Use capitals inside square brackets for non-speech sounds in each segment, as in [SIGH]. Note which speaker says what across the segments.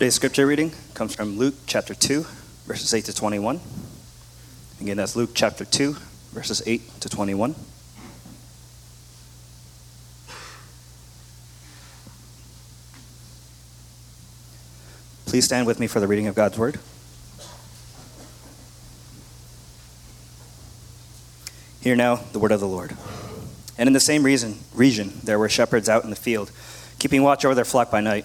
Speaker 1: Today's scripture reading comes from Luke chapter 2, verses 8 to 21. Again, that's Luke chapter 2, verses 8 to 21. Please stand with me for the reading of God's word. Hear now the word of the Lord. And in the same reason, region, there were shepherds out in the field, keeping watch over their flock by night.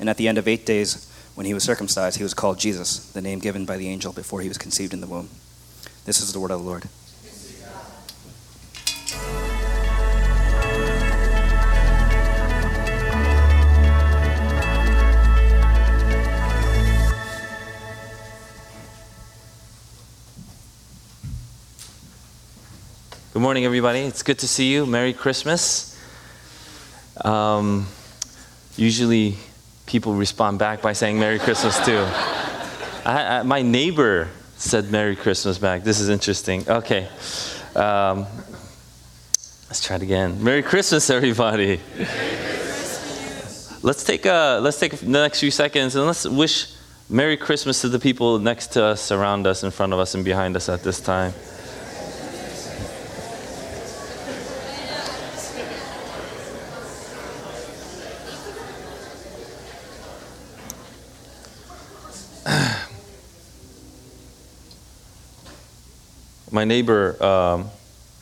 Speaker 1: And at the end of eight days, when he was circumcised, he was called Jesus, the name given by the angel before he was conceived in the womb. This is the word of the Lord.
Speaker 2: Good morning, everybody. It's good to see you. Merry Christmas. Um, usually, people respond back by saying Merry Christmas too. I, I, my neighbor said Merry Christmas back. This is interesting. Okay. Um, let's try it again. Merry Christmas, everybody. Merry Christmas. Let's take a let's take the next few seconds and let's wish Merry Christmas to the people next to us, around us, in front of us, and behind us at this time. My neighbor um,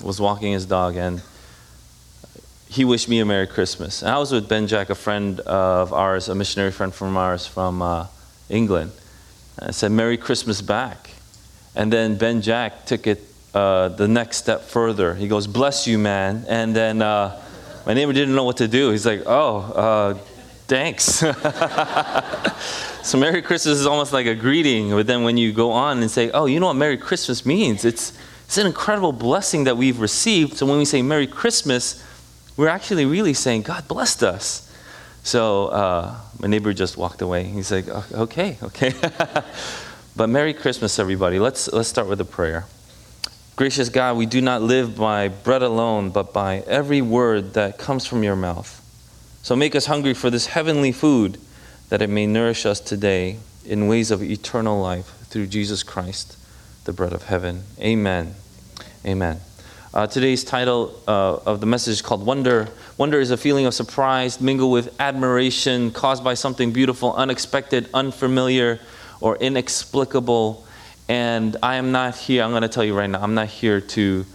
Speaker 2: was walking his dog and he wished me a Merry Christmas. And I was with Ben Jack, a friend of ours, a missionary friend from ours from uh, England. And I said, Merry Christmas back. And then Ben Jack took it uh, the next step further. He goes, Bless you, man. And then uh, my neighbor didn't know what to do. He's like, Oh, uh, thanks. [LAUGHS] so Merry Christmas is almost like a greeting, but then when you go on and say, oh, you know what Merry Christmas means? It's, it's an incredible blessing that we've received. So when we say Merry Christmas, we're actually really saying God blessed us. So uh, my neighbor just walked away. He's like, okay, okay. [LAUGHS] but Merry Christmas, everybody. Let's, let's start with a prayer. Gracious God, we do not live by bread alone, but by every word that comes from your mouth. So make us hungry for this heavenly food that it may nourish us today in ways of eternal life through Jesus Christ, the bread of heaven. Amen. Amen. Uh, today's title uh, of the message is called Wonder. Wonder is a feeling of surprise mingled with admiration caused by something beautiful, unexpected, unfamiliar, or inexplicable. And I am not here, I'm going to tell you right now, I'm not here to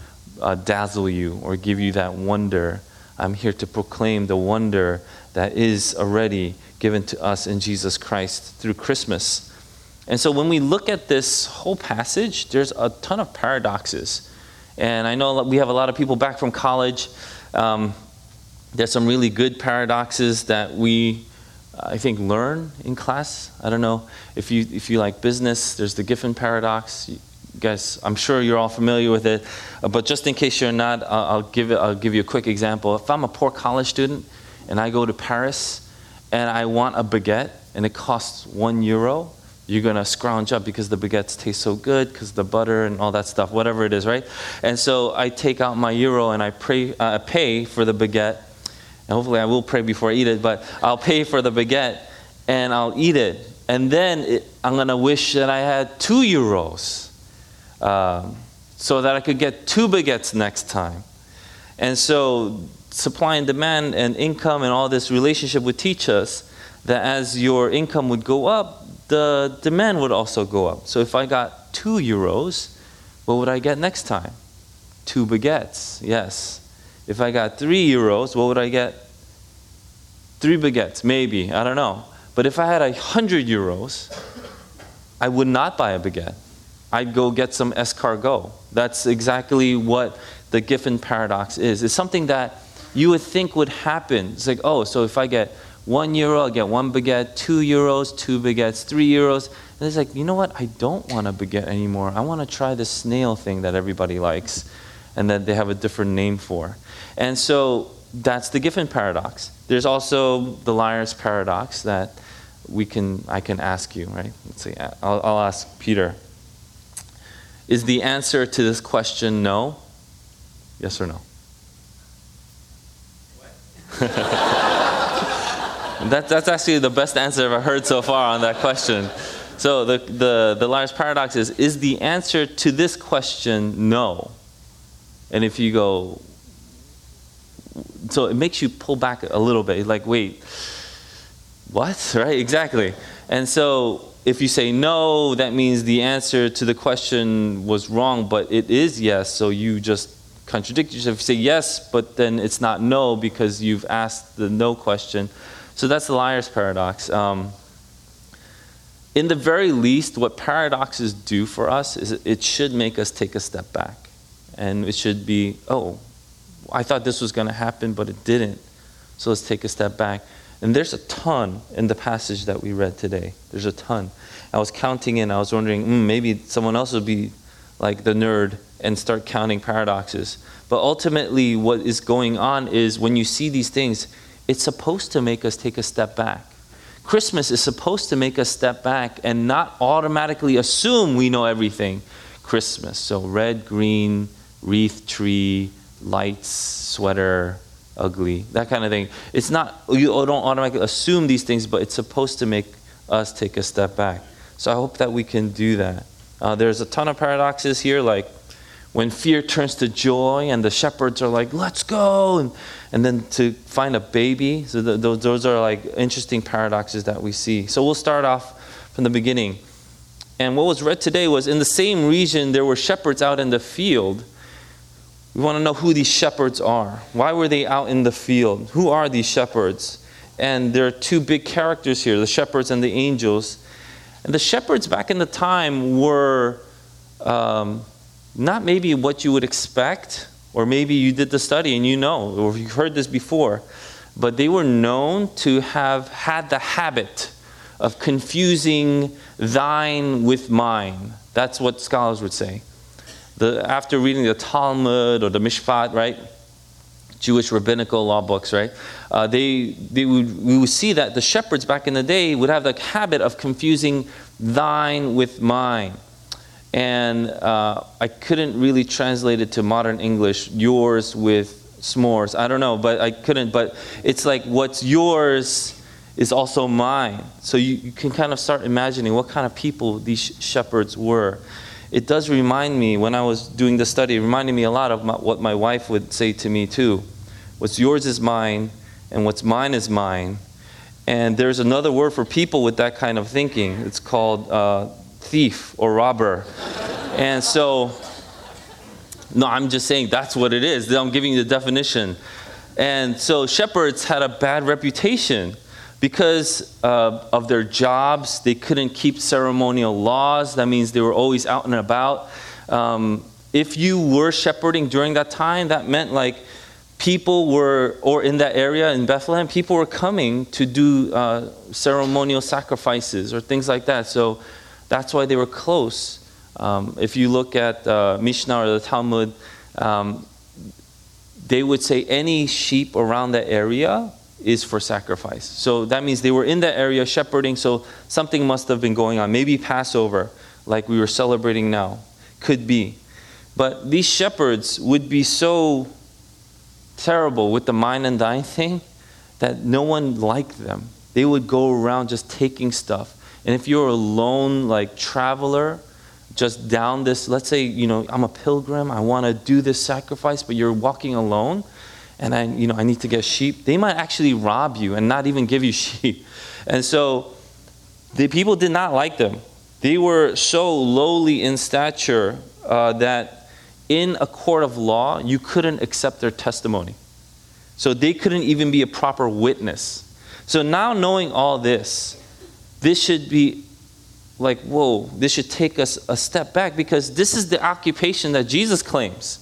Speaker 2: uh, dazzle you or give you that wonder. I'm here to proclaim the wonder that is already given to us in Jesus Christ through Christmas. And so when we look at this whole passage, there's a ton of paradoxes. And I know we have a lot of people back from college. Um, there's some really good paradoxes that we, I think, learn in class. I don't know if you if you like business. There's the Giffen paradox guys, I'm sure you're all familiar with it, uh, but just in case you're not, uh, I'll, give it, I'll give you a quick example. If I'm a poor college student and I go to Paris and I want a baguette and it costs one euro, you're going to scrounge up because the baguettes taste so good because the butter and all that stuff, whatever it is, right? And so I take out my euro and I pray, uh, pay for the baguette. And hopefully I will pray before I eat it, but I'll pay for the baguette and I'll eat it. And then it, I'm going to wish that I had two euros um, so that I could get two baguettes next time. And so, supply and demand and income and all this relationship would teach us that as your income would go up, the demand would also go up. So if I got two euros, what would I get next time? Two baguettes, yes. If I got three euros, what would I get? Three baguettes, maybe, I don't know. But if I had a hundred euros, I would not buy a baguette. I'd go get some escargot. That's exactly what the Giffen paradox is. It's something that you would think would happen. It's like, oh, so if I get one euro, I get one baguette, two euros, two baguettes, three euros. And it's like, you know what? I don't want a baguette anymore. I want to try the snail thing that everybody likes and that they have a different name for. And so that's the Giffen paradox. There's also the liar's paradox that we can I can ask you, right? Let's see. I'll, I'll ask Peter. Is the answer to this question no? Yes or no? [LAUGHS] that, that's actually the best answer I've heard so far on that question. So the, the, the liar's paradox is, is the answer to this question no? And if you go, so it makes you pull back a little bit, like, wait, what? Right? Exactly. And so if you say no, that means the answer to the question was wrong, but it is yes, so you just contradict yourself. You say yes, but then it's not no because you've asked the no question. So that's the liar's paradox. Um, in the very least, what paradoxes do for us is it should make us take a step back. And it should be, oh, I thought this was going to happen, but it didn't. So let's take a step back. And there's a ton in the passage that we read today. There's a ton. I was counting in, I was wondering, mm, maybe someone else would be like the nerd and start counting paradoxes. But ultimately, what is going on is when you see these things, it's supposed to make us take a step back. Christmas is supposed to make us step back and not automatically assume we know everything. Christmas. So, red, green, wreath, tree, lights, sweater, ugly, that kind of thing. It's not, you don't automatically assume these things, but it's supposed to make us take a step back. So I hope that we can do that. Uh, there's a ton of paradoxes here, like when fear turns to joy and the shepherds are like, let's go, and, and then to find a baby. So the, those, those are like interesting paradoxes that we see. So we'll start off from the beginning. And what was read today was in the same region, there were shepherds out in the field we want to know who these shepherds are. Why were they out in the field? Who are these shepherds? And there are two big characters here the shepherds and the angels. And the shepherds back in the time were um, not maybe what you would expect, or maybe you did the study and you know, or you've heard this before, but they were known to have had the habit of confusing thine with mine. That's what scholars would say the, after reading the Talmud or the Mishpat, right? Jewish rabbinical law books, right? Uh, they, they would, we would see that the shepherds back in the day would have the habit of confusing thine with mine. And uh, I couldn't really translate it to modern English, yours with s'mores. I don't know, but I couldn't. But it's like what's yours is also mine. So you, you can kind of start imagining what kind of people these shepherds were it does remind me, when I was doing the study, it reminded me a lot of my, what my wife would say to me too. What's yours is mine, and what's mine is mine. And there's another word for people with that kind of thinking. It's called uh, thief or robber. and so, no, I'm just saying that's what it is. I'm giving you the definition. And so, shepherds had a bad reputation because uh, of their jobs, they couldn't keep ceremonial laws. That means they were always out and about. Um, if you were shepherding during that time, that meant like people were, or in that area in Bethlehem, people were coming to do uh, ceremonial sacrifices or things like that. So that's why they were close. Um, if you look at uh, Mishnah or the Talmud, um, they would say any sheep around that area is for sacrifice. So that means they were in that area shepherding, so something must have been going on. Maybe Passover, like we were celebrating now. Could be. But these shepherds would be so terrible with the mine and dine thing that no one liked them. They would go around just taking stuff. And if you're a lone like traveler, just down this, let's say, you know, I'm a pilgrim, I want to do this sacrifice, but you're walking alone, and I, you know, I need to get sheep, they might actually rob you and not even give you [LAUGHS] sheep. And so the people did not like them. They were so lowly in stature uh, that in a court of law, you couldn't accept their testimony. So they couldn't even be a proper witness. So now, knowing all this, this should be like, whoa, this should take us a step back because this is the occupation that Jesus claims.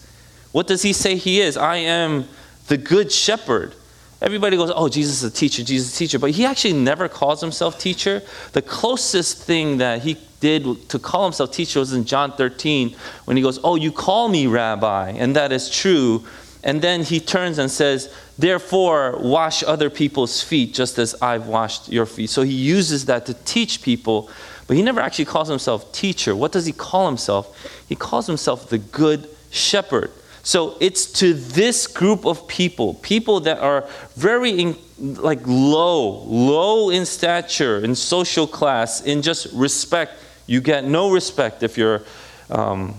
Speaker 2: What does he say he is? I am the good shepherd. Everybody goes, oh, Jesus is a teacher, Jesus is a teacher. But he actually never calls himself teacher. The closest thing that he did to call himself teacher was in John 13 when he goes, oh, you call me rabbi, and that is true. And then he turns and says, Therefore, wash other people's feet just as I've washed your feet. So he uses that to teach people, but he never actually calls himself teacher. What does he call himself? He calls himself the good shepherd. So it's to this group of people, people that are very in, like low, low in stature, in social class, in just respect. You get no respect if you're um,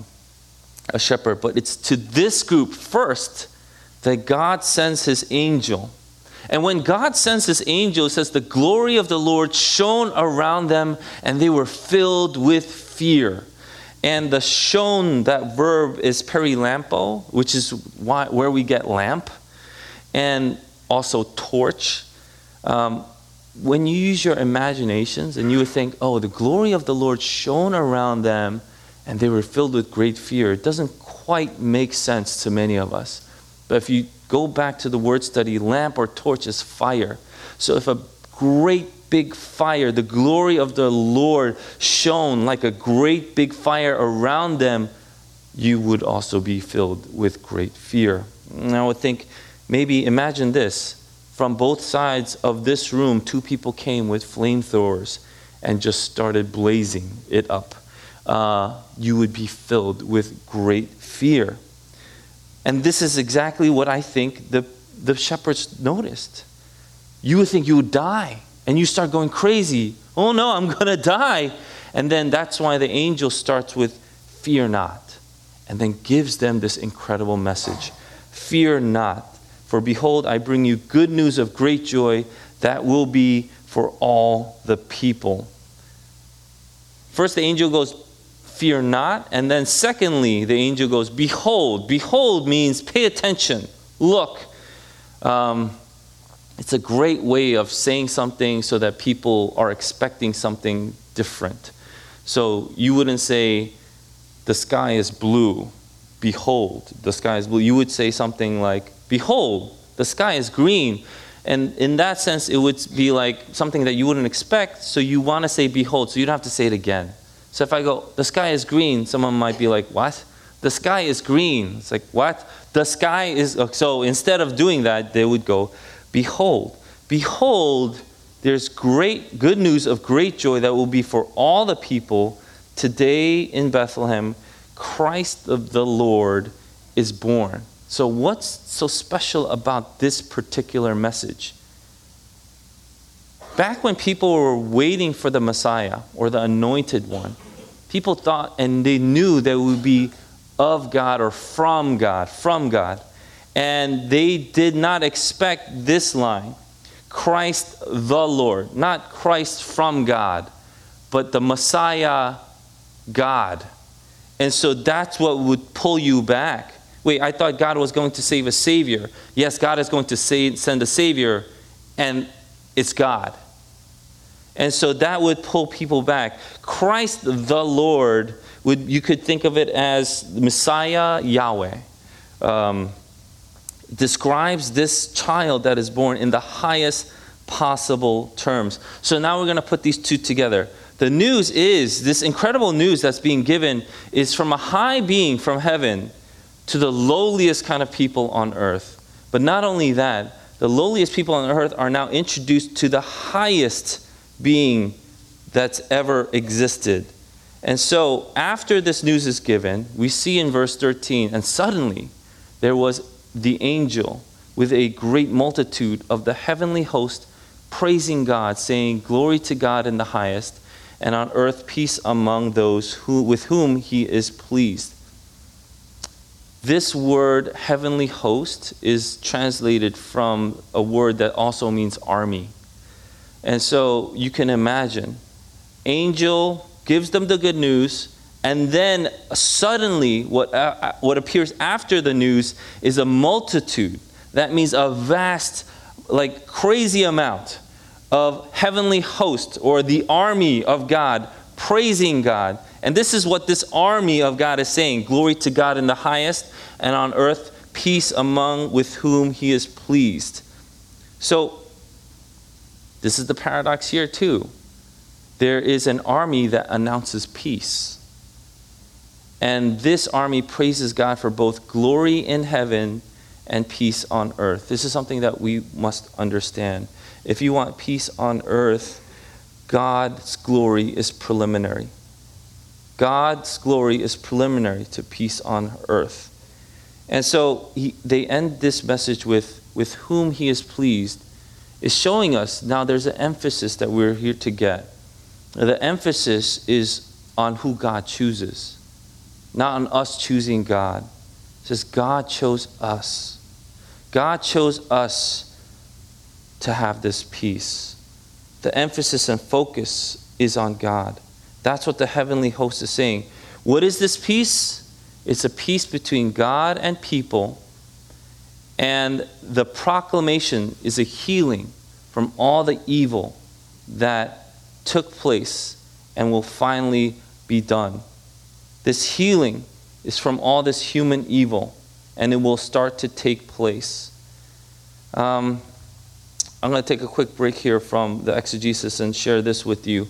Speaker 2: a shepherd, but it's to this group first that God sends his angel. And when God sends his angel, it says, The glory of the Lord shone around them, and they were filled with fear. And the shone, that verb is perilampo, which is why, where we get lamp, and also torch. Um, when you use your imaginations and you would think, oh, the glory of the Lord shone around them and they were filled with great fear, it doesn't quite make sense to many of us. But if you go back to the word study, lamp or torch is fire. So if a great big fire, the glory of the Lord shone like a great big fire around them, you would also be filled with great fear. And I would think, maybe imagine this. From both sides of this room, two people came with flamethrowers and just started blazing it up. Uh, you would be filled with great fear. And this is exactly what I think the, the shepherds noticed. You would think you would die, and you start going crazy. Oh no, I'm [LAUGHS] going to die. And then that's why the angel starts with, Fear not, and then gives them this incredible message Fear not, for behold, I bring you good news of great joy that will be for all the people. First, the angel goes, fear not. And then, secondly, the angel goes, Behold. Behold means pay attention, look. Um, it's a great way of saying something so that people are expecting something different. So you wouldn't say, The sky is blue. Behold, the sky is blue. You would say something like, Behold, the sky is green. And in that sense, it would be like something that you wouldn't expect. So you want to say, Behold. So you don't have to say it again. So if I go, the sky is green, someone might be like, what? The sky is green. It's like, what? The sky is. Uh, so instead of doing that, they would go, behold, behold, there's great good news of great joy that will be for all the people today in Bethlehem. Christ of the Lord is born. So, what's so special about this particular message? Back when people were waiting for the Messiah or the anointed one, people thought and they knew that it would be of God or from God, from God. And they did not expect this line Christ the Lord, not Christ from God, but the Messiah God. And so that's what would pull you back. Wait, I thought God was going to save a Savior. Yes, God is going to save, send a Savior, and it's God. And so that would pull people back. Christ the Lord, would, you could think of it as Messiah Yahweh. Um, describes this child that is born in the highest possible terms. So now we're going to put these two together. The news is this incredible news that's being given is from a high being from heaven to the lowliest kind of people on earth. But not only that, the lowliest people on earth are now introduced to the highest being that's ever existed. And so, after this news is given, we see in verse 13, and suddenly there was the angel with a great multitude of the heavenly host praising God, saying, Glory to God in the highest, and on earth peace among those who, with whom he is pleased. This word, heavenly host, is translated from a word that also means army. And so you can imagine angel gives them the good news, and then suddenly, what, uh, uh, what appears after the news is a multitude. That means a vast, like crazy amount of heavenly host or the army of God praising God. And this is what this army of God is saying Glory to God in the highest, and on earth, peace among with whom he is pleased. So, this is the paradox here, too. There is an army that announces peace. And this army praises God for both glory in heaven and peace on earth. This is something that we must understand. If you want peace on earth, God's glory is preliminary. God's glory is preliminary to peace on earth. And so he, they end this message with, with whom he is pleased, is showing us now there's an emphasis that we're here to get. The emphasis is on who God chooses, not on us choosing God. It says God chose us. God chose us to have this peace. The emphasis and focus is on God. That's what the heavenly host is saying. What is this peace? It's a peace between God and people, and the proclamation is a healing from all the evil that took place and will finally be done. This healing is from all this human evil, and it will start to take place. Um, I'm going to take a quick break here from the exegesis and share this with you.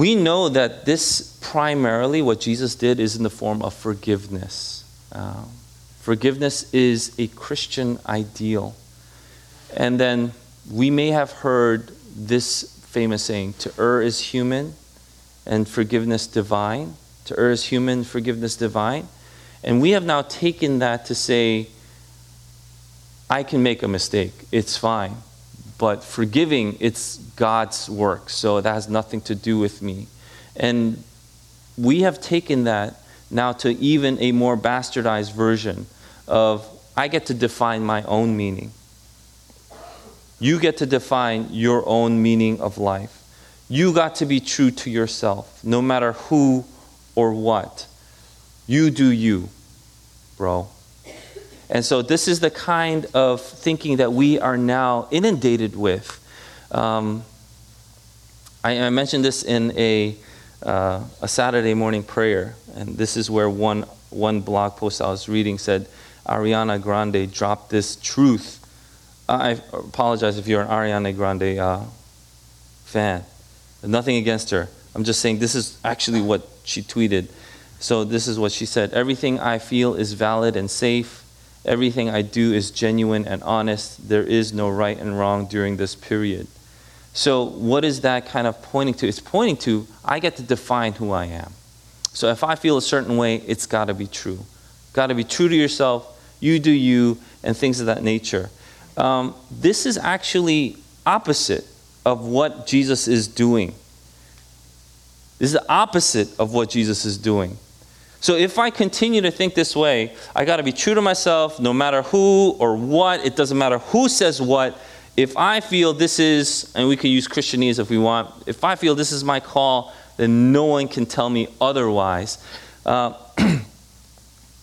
Speaker 2: We know that this primarily, what Jesus did, is in the form of forgiveness. Uh, forgiveness is a Christian ideal. And then we may have heard this famous saying to err is human and forgiveness divine. To err is human, forgiveness divine. And we have now taken that to say, I can make a mistake, it's fine. But forgiving, it's God's work, so that has nothing to do with me. And we have taken that now to even a more bastardized version of I get to define my own meaning. You get to define your own meaning of life. You got to be true to yourself, no matter who or what. You do you, bro. And so, this is the kind of thinking that we are now inundated with. Um, I, I, mentioned this in a, uh, a Saturday morning prayer, and this is where one, one blog post I was reading said Ariana Grande dropped this truth. I apologize if you're an Ariana Grande uh, fan. Nothing against her. I'm just saying this is actually what she tweeted. So, this is what she said Everything I feel is valid and safe. Everything I do is genuine and honest. There is no right and wrong during this period. So, what is that kind of pointing to? It's pointing to I get to define who I am. So, if I feel a certain way, it's got to be true. Got to be true to yourself. You do you, and things of that nature. Um, this is actually opposite of what Jesus is doing. This is the opposite of what Jesus is doing. So if I continue to think this way, I got to be true to myself no matter who or what, it doesn't matter who says what. If I feel this is, and we can use Christianese if we want, if I feel this is my call, then no one can tell me otherwise. Uh, [CLEARS THROAT]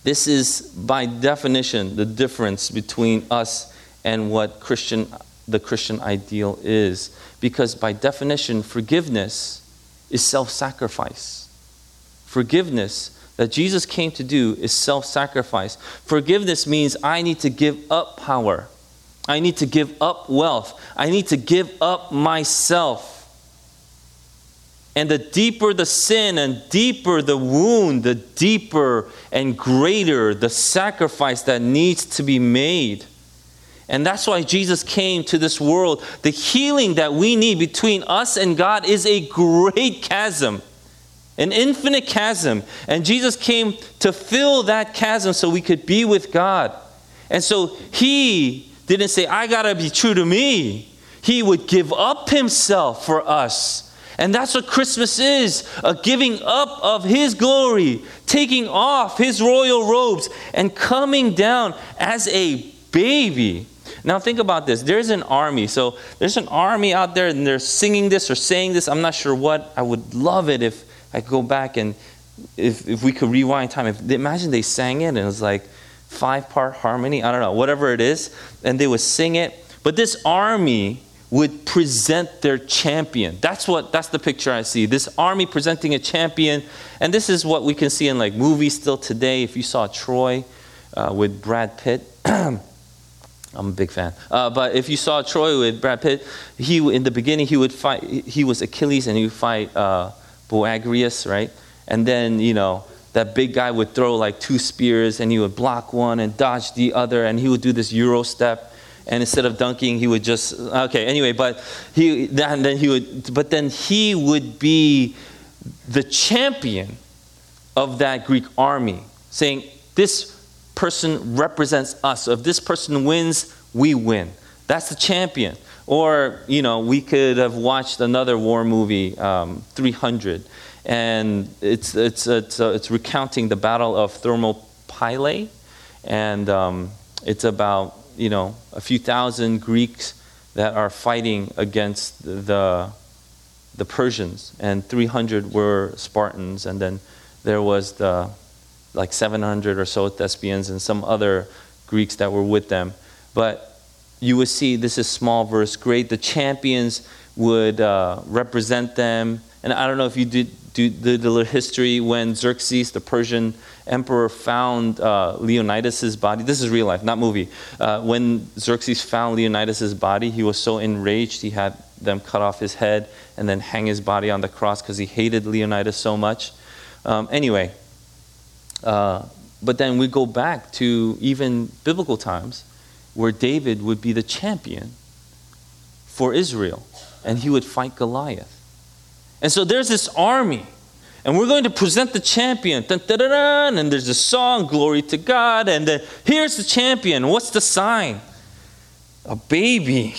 Speaker 2: this is, by definition, the difference between us and what Christian, the Christian ideal is. Because by definition, forgiveness is self sacrifice. Forgiveness that Jesus came to do is self sacrifice. Forgiveness means I need to give up power, I need to give up wealth, I need to give up myself. And the deeper the sin and deeper the wound, the deeper and greater the sacrifice that needs to be made. And that's why Jesus came to this world. The healing that we need between us and God is a great chasm an infinite chasm. And Jesus came to fill that chasm so we could be with God. And so he didn't say, I got to be true to me. He would give up himself for us. And that's what Christmas is a giving up of his glory, taking off his royal robes, and coming down as a baby. Now think about this. There's an army. So there's an army out there and they're singing this or saying this. I'm not sure what. I would love it if I could go back and if, if we could rewind time. If imagine they sang it and it was like five part harmony. I don't know, whatever it is, and they would sing it. But this army would present their champion. That's what that's the picture I see. This army presenting a champion, and this is what we can see in like movies still today. If you saw Troy uh, with Brad Pitt. [CLEARS THROAT] I'm a big fan. Uh, but if you saw Troy with Brad Pitt, he in the beginning he would fight. He was Achilles, and he would fight uh, Boagrius, right? And then you know that big guy would throw like two spears, and he would block one and dodge the other, and he would do this Euro step. And instead of dunking, he would just okay. Anyway, but he then he would, but then he would be the champion of that Greek army, saying this person represents us. If this person wins, we win. That's the champion. Or, you know, we could have watched another war movie, um, 300, and it's, it's, it's, uh, it's recounting the Battle of Thermopylae, and um, it's about, you know, a few thousand Greeks that are fighting against the, the Persians, and 300 were Spartans, and then there was the like 700 or so Thespians and some other Greeks that were with them. But you would see this is small verse great. The champions would uh, represent them. And I don't know if you did, do the, the history when Xerxes, the Persian emperor, found uh, Leonidas' body. This is real life, not movie. Uh, when Xerxes found Leonidas' body, he was so enraged he had them cut off his head and then hang his body on the cross because he hated Leonidas so much. Um, anyway, uh, but then we go back to even biblical times where David would be the champion for Israel and he would fight Goliath. And so there's this army, and we're going to present the champion. Dun, dun, dun, and there's a song, Glory to God. And then here's the champion. What's the sign? A baby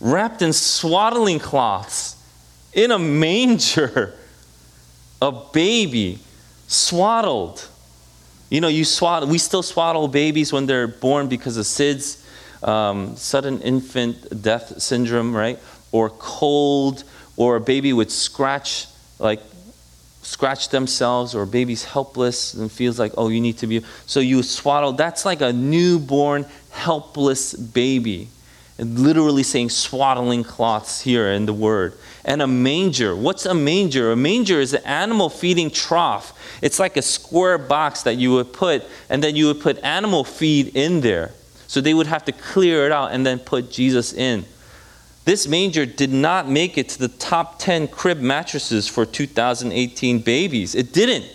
Speaker 2: wrapped in swaddling cloths in a manger. A baby swaddled. You know, you swaddle, we still swaddle babies when they're born because of SIDS, um, sudden infant death syndrome, right? Or cold, or a baby would scratch, like, scratch themselves, or a baby's helpless and feels like, oh, you need to be. So you swaddle. That's like a newborn, helpless baby. And literally saying swaddling cloths here in the word and a manger. What's a manger? A manger is an animal feeding trough. It's like a square box that you would put, and then you would put animal feed in there. So they would have to clear it out and then put Jesus in. This manger did not make it to the top 10 crib mattresses for 2018 babies. It didn't.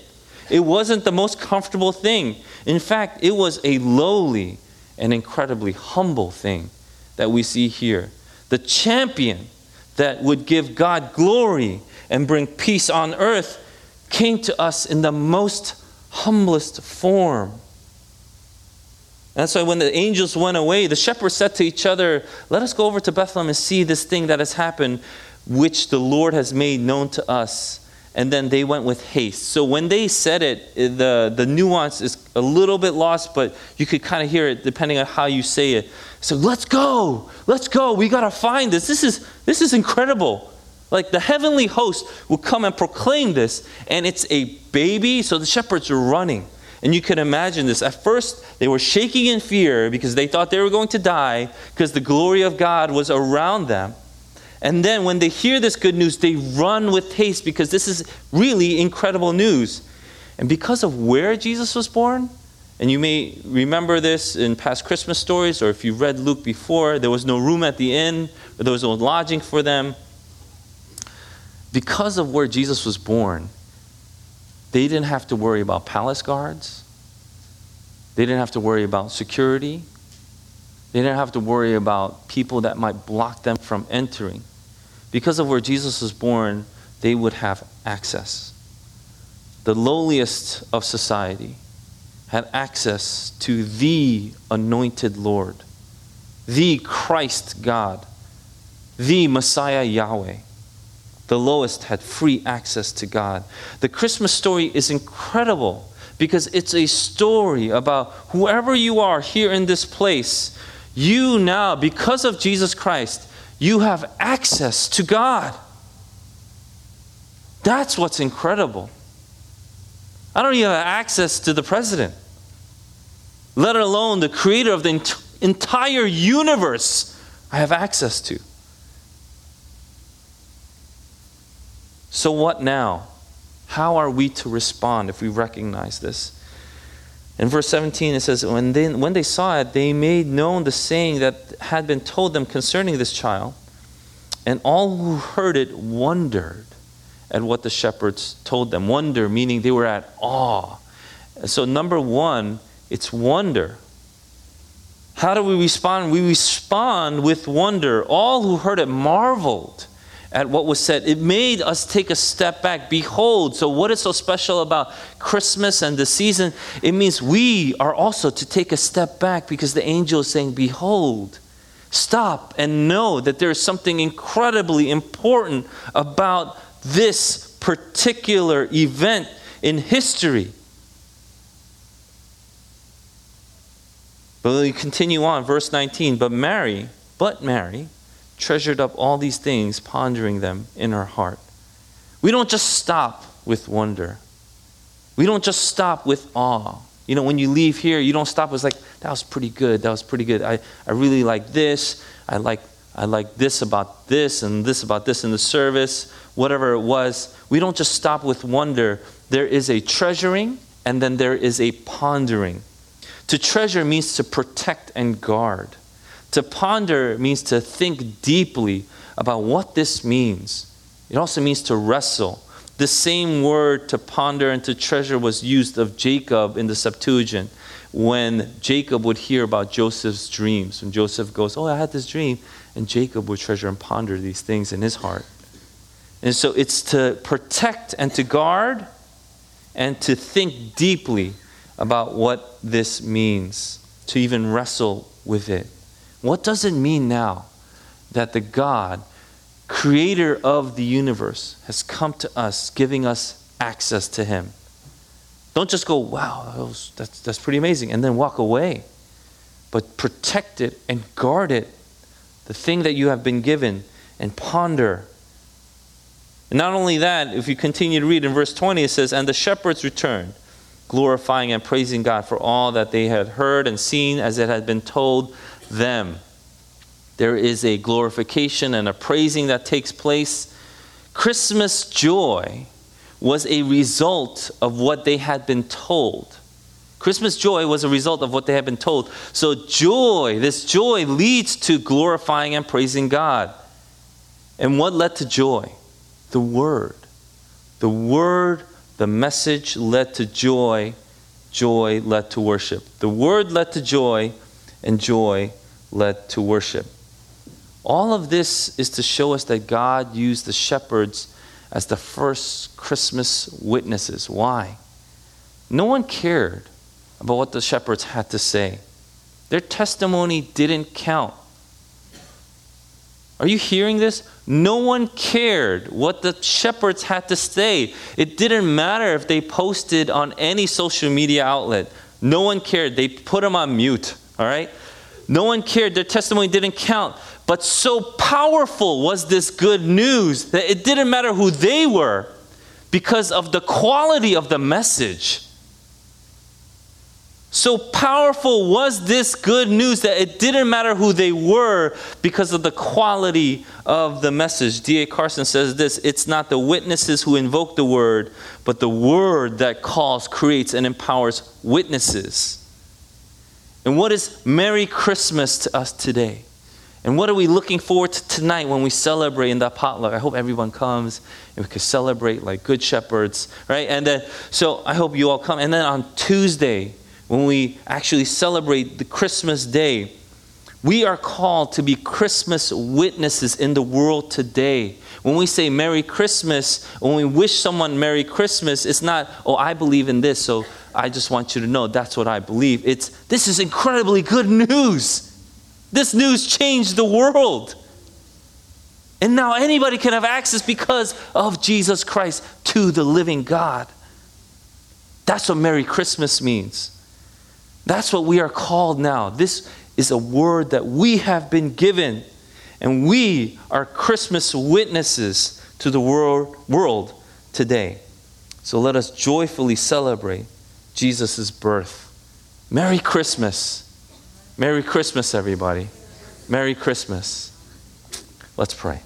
Speaker 2: It wasn't the most comfortable thing. In fact, it was a lowly and incredibly humble thing that we see here. The champion that would give God glory and bring peace on earth came to us in the most humblest form. That's why when the angels went away, the shepherds said to each other, Let us go over to Bethlehem and see this thing that has happened, which the Lord has made known to us. And then they went with haste. So when they said it, the, the nuance is a little bit lost, but you could kind of hear it depending on how you say it. So let's go, let's go. We got to find this. This is, this is incredible. Like the heavenly host will come and proclaim this, and it's a baby, so the shepherds are running. And you can imagine this. At first, they were shaking in fear because they thought they were going to die because the glory of God was around them. And then when they hear this good news, they run with haste because this is really incredible news. And because of where Jesus was born, and you may remember this in past Christmas stories, or if you read Luke before, there was no room at the inn, or there was no lodging for them. Because of where Jesus was born, they didn't have to worry about palace guards. They didn't have to worry about security. They didn't have to worry about people that might block them from entering. Because of where Jesus was born, they would have access. The lowliest of society had access to the anointed Lord, the Christ God, the Messiah Yahweh. The lowest had free access to God. The Christmas story is incredible because it's a story about whoever you are here in this place, You now, because of Jesus Christ, you have access to God. That's what's incredible. I don't even have access to the president, let alone the creator of the ent- entire universe, I have access to. So, what now? How are we to respond if we recognize this? In verse 17, it says, when they, when they saw it, they made known the saying that had been told them concerning this child. And all who heard it wondered at what the shepherds told them. Wonder, meaning they were at awe. So, number one, it's wonder. How do we respond? We respond with wonder. All who heard it marveled at what was said. It made us take a step back. Behold, so what is so special about Christmas and the season? It means we are also to take a step back because the angel is saying, Behold, stop and know that there is something incredibly important about this particular event in history. But we continue on, verse 19. But Mary, but Mary, treasured up all these things, pondering them in our heart. We don't just stop with wonder. We don't just stop with awe. You know, when you leave here, you don't stop. It's like, that was pretty good. That was pretty good. I, I really like this. I like, I like this about this and this about this in the service, whatever it was. We don't just stop with wonder. There is a treasuring and then there is a pondering. To treasure means to protect and guard. To ponder means to think deeply about what this means. It also means to wrestle. The same word to ponder and to treasure was used of Jacob in the Septuagint when Jacob would hear about Joseph's dreams. When Joseph goes, Oh, I had this dream. And Jacob would treasure and ponder these things in his heart. And so it's to protect and to guard and to think deeply about what this means, to even wrestle with it. What does it mean now that the God, creator of the universe, has come to us, giving us access to Him? Don't just go, wow, that was, that's, that's pretty amazing, and then walk away. But protect it and guard it, the thing that you have been given, and ponder. And not only that, if you continue to read in verse 20, it says, And the shepherds returned, glorifying and praising God for all that they had heard and seen as it had been told them. There is a glorification and a praising that takes place. Christmas joy was a result of what they had been told. Christmas joy was a result of what they had been told. So, joy, this joy leads to glorifying and praising God. And what led to joy? The Word. The Word, the message led to joy. Joy led to worship. The Word led to joy, and joy led to worship. All of this is to show us that God used the shepherds as the first Christmas witnesses. Why? No one cared about what the shepherds had to say, their testimony didn't count. Are you hearing this? No one cared what the shepherds had to say. It didn't matter if they posted on any social media outlet. No one cared. They put them on mute, all right? No one cared. Their testimony didn't count. But so powerful was this good news that it didn't matter who they were because of the quality of the message. So powerful was this good news that it didn't matter who they were because of the quality of the message. D.A. Carson says this it's not the witnesses who invoke the word, but the word that calls, creates, and empowers witnesses. And what is Merry Christmas to us today? And what are we looking forward to tonight when we celebrate in that potluck? I hope everyone comes and we can celebrate like good shepherds, right? And then, so I hope you all come. And then on Tuesday, when we actually celebrate the Christmas day, we are called to be Christmas witnesses in the world today. When we say Merry Christmas, when we wish someone Merry Christmas, it's not, oh, I believe in this, so I just want you to know that's what I believe. It's this is incredibly good news. This news changed the world. And now anybody can have access because of Jesus Christ to the living God. That's what Merry Christmas means. That's what we are called now. This is a word that we have been given, and we are Christmas witnesses to the world, world today. So let us joyfully celebrate Jesus' birth. Merry Christmas. Merry Christmas, everybody. Merry Christmas. Let's pray.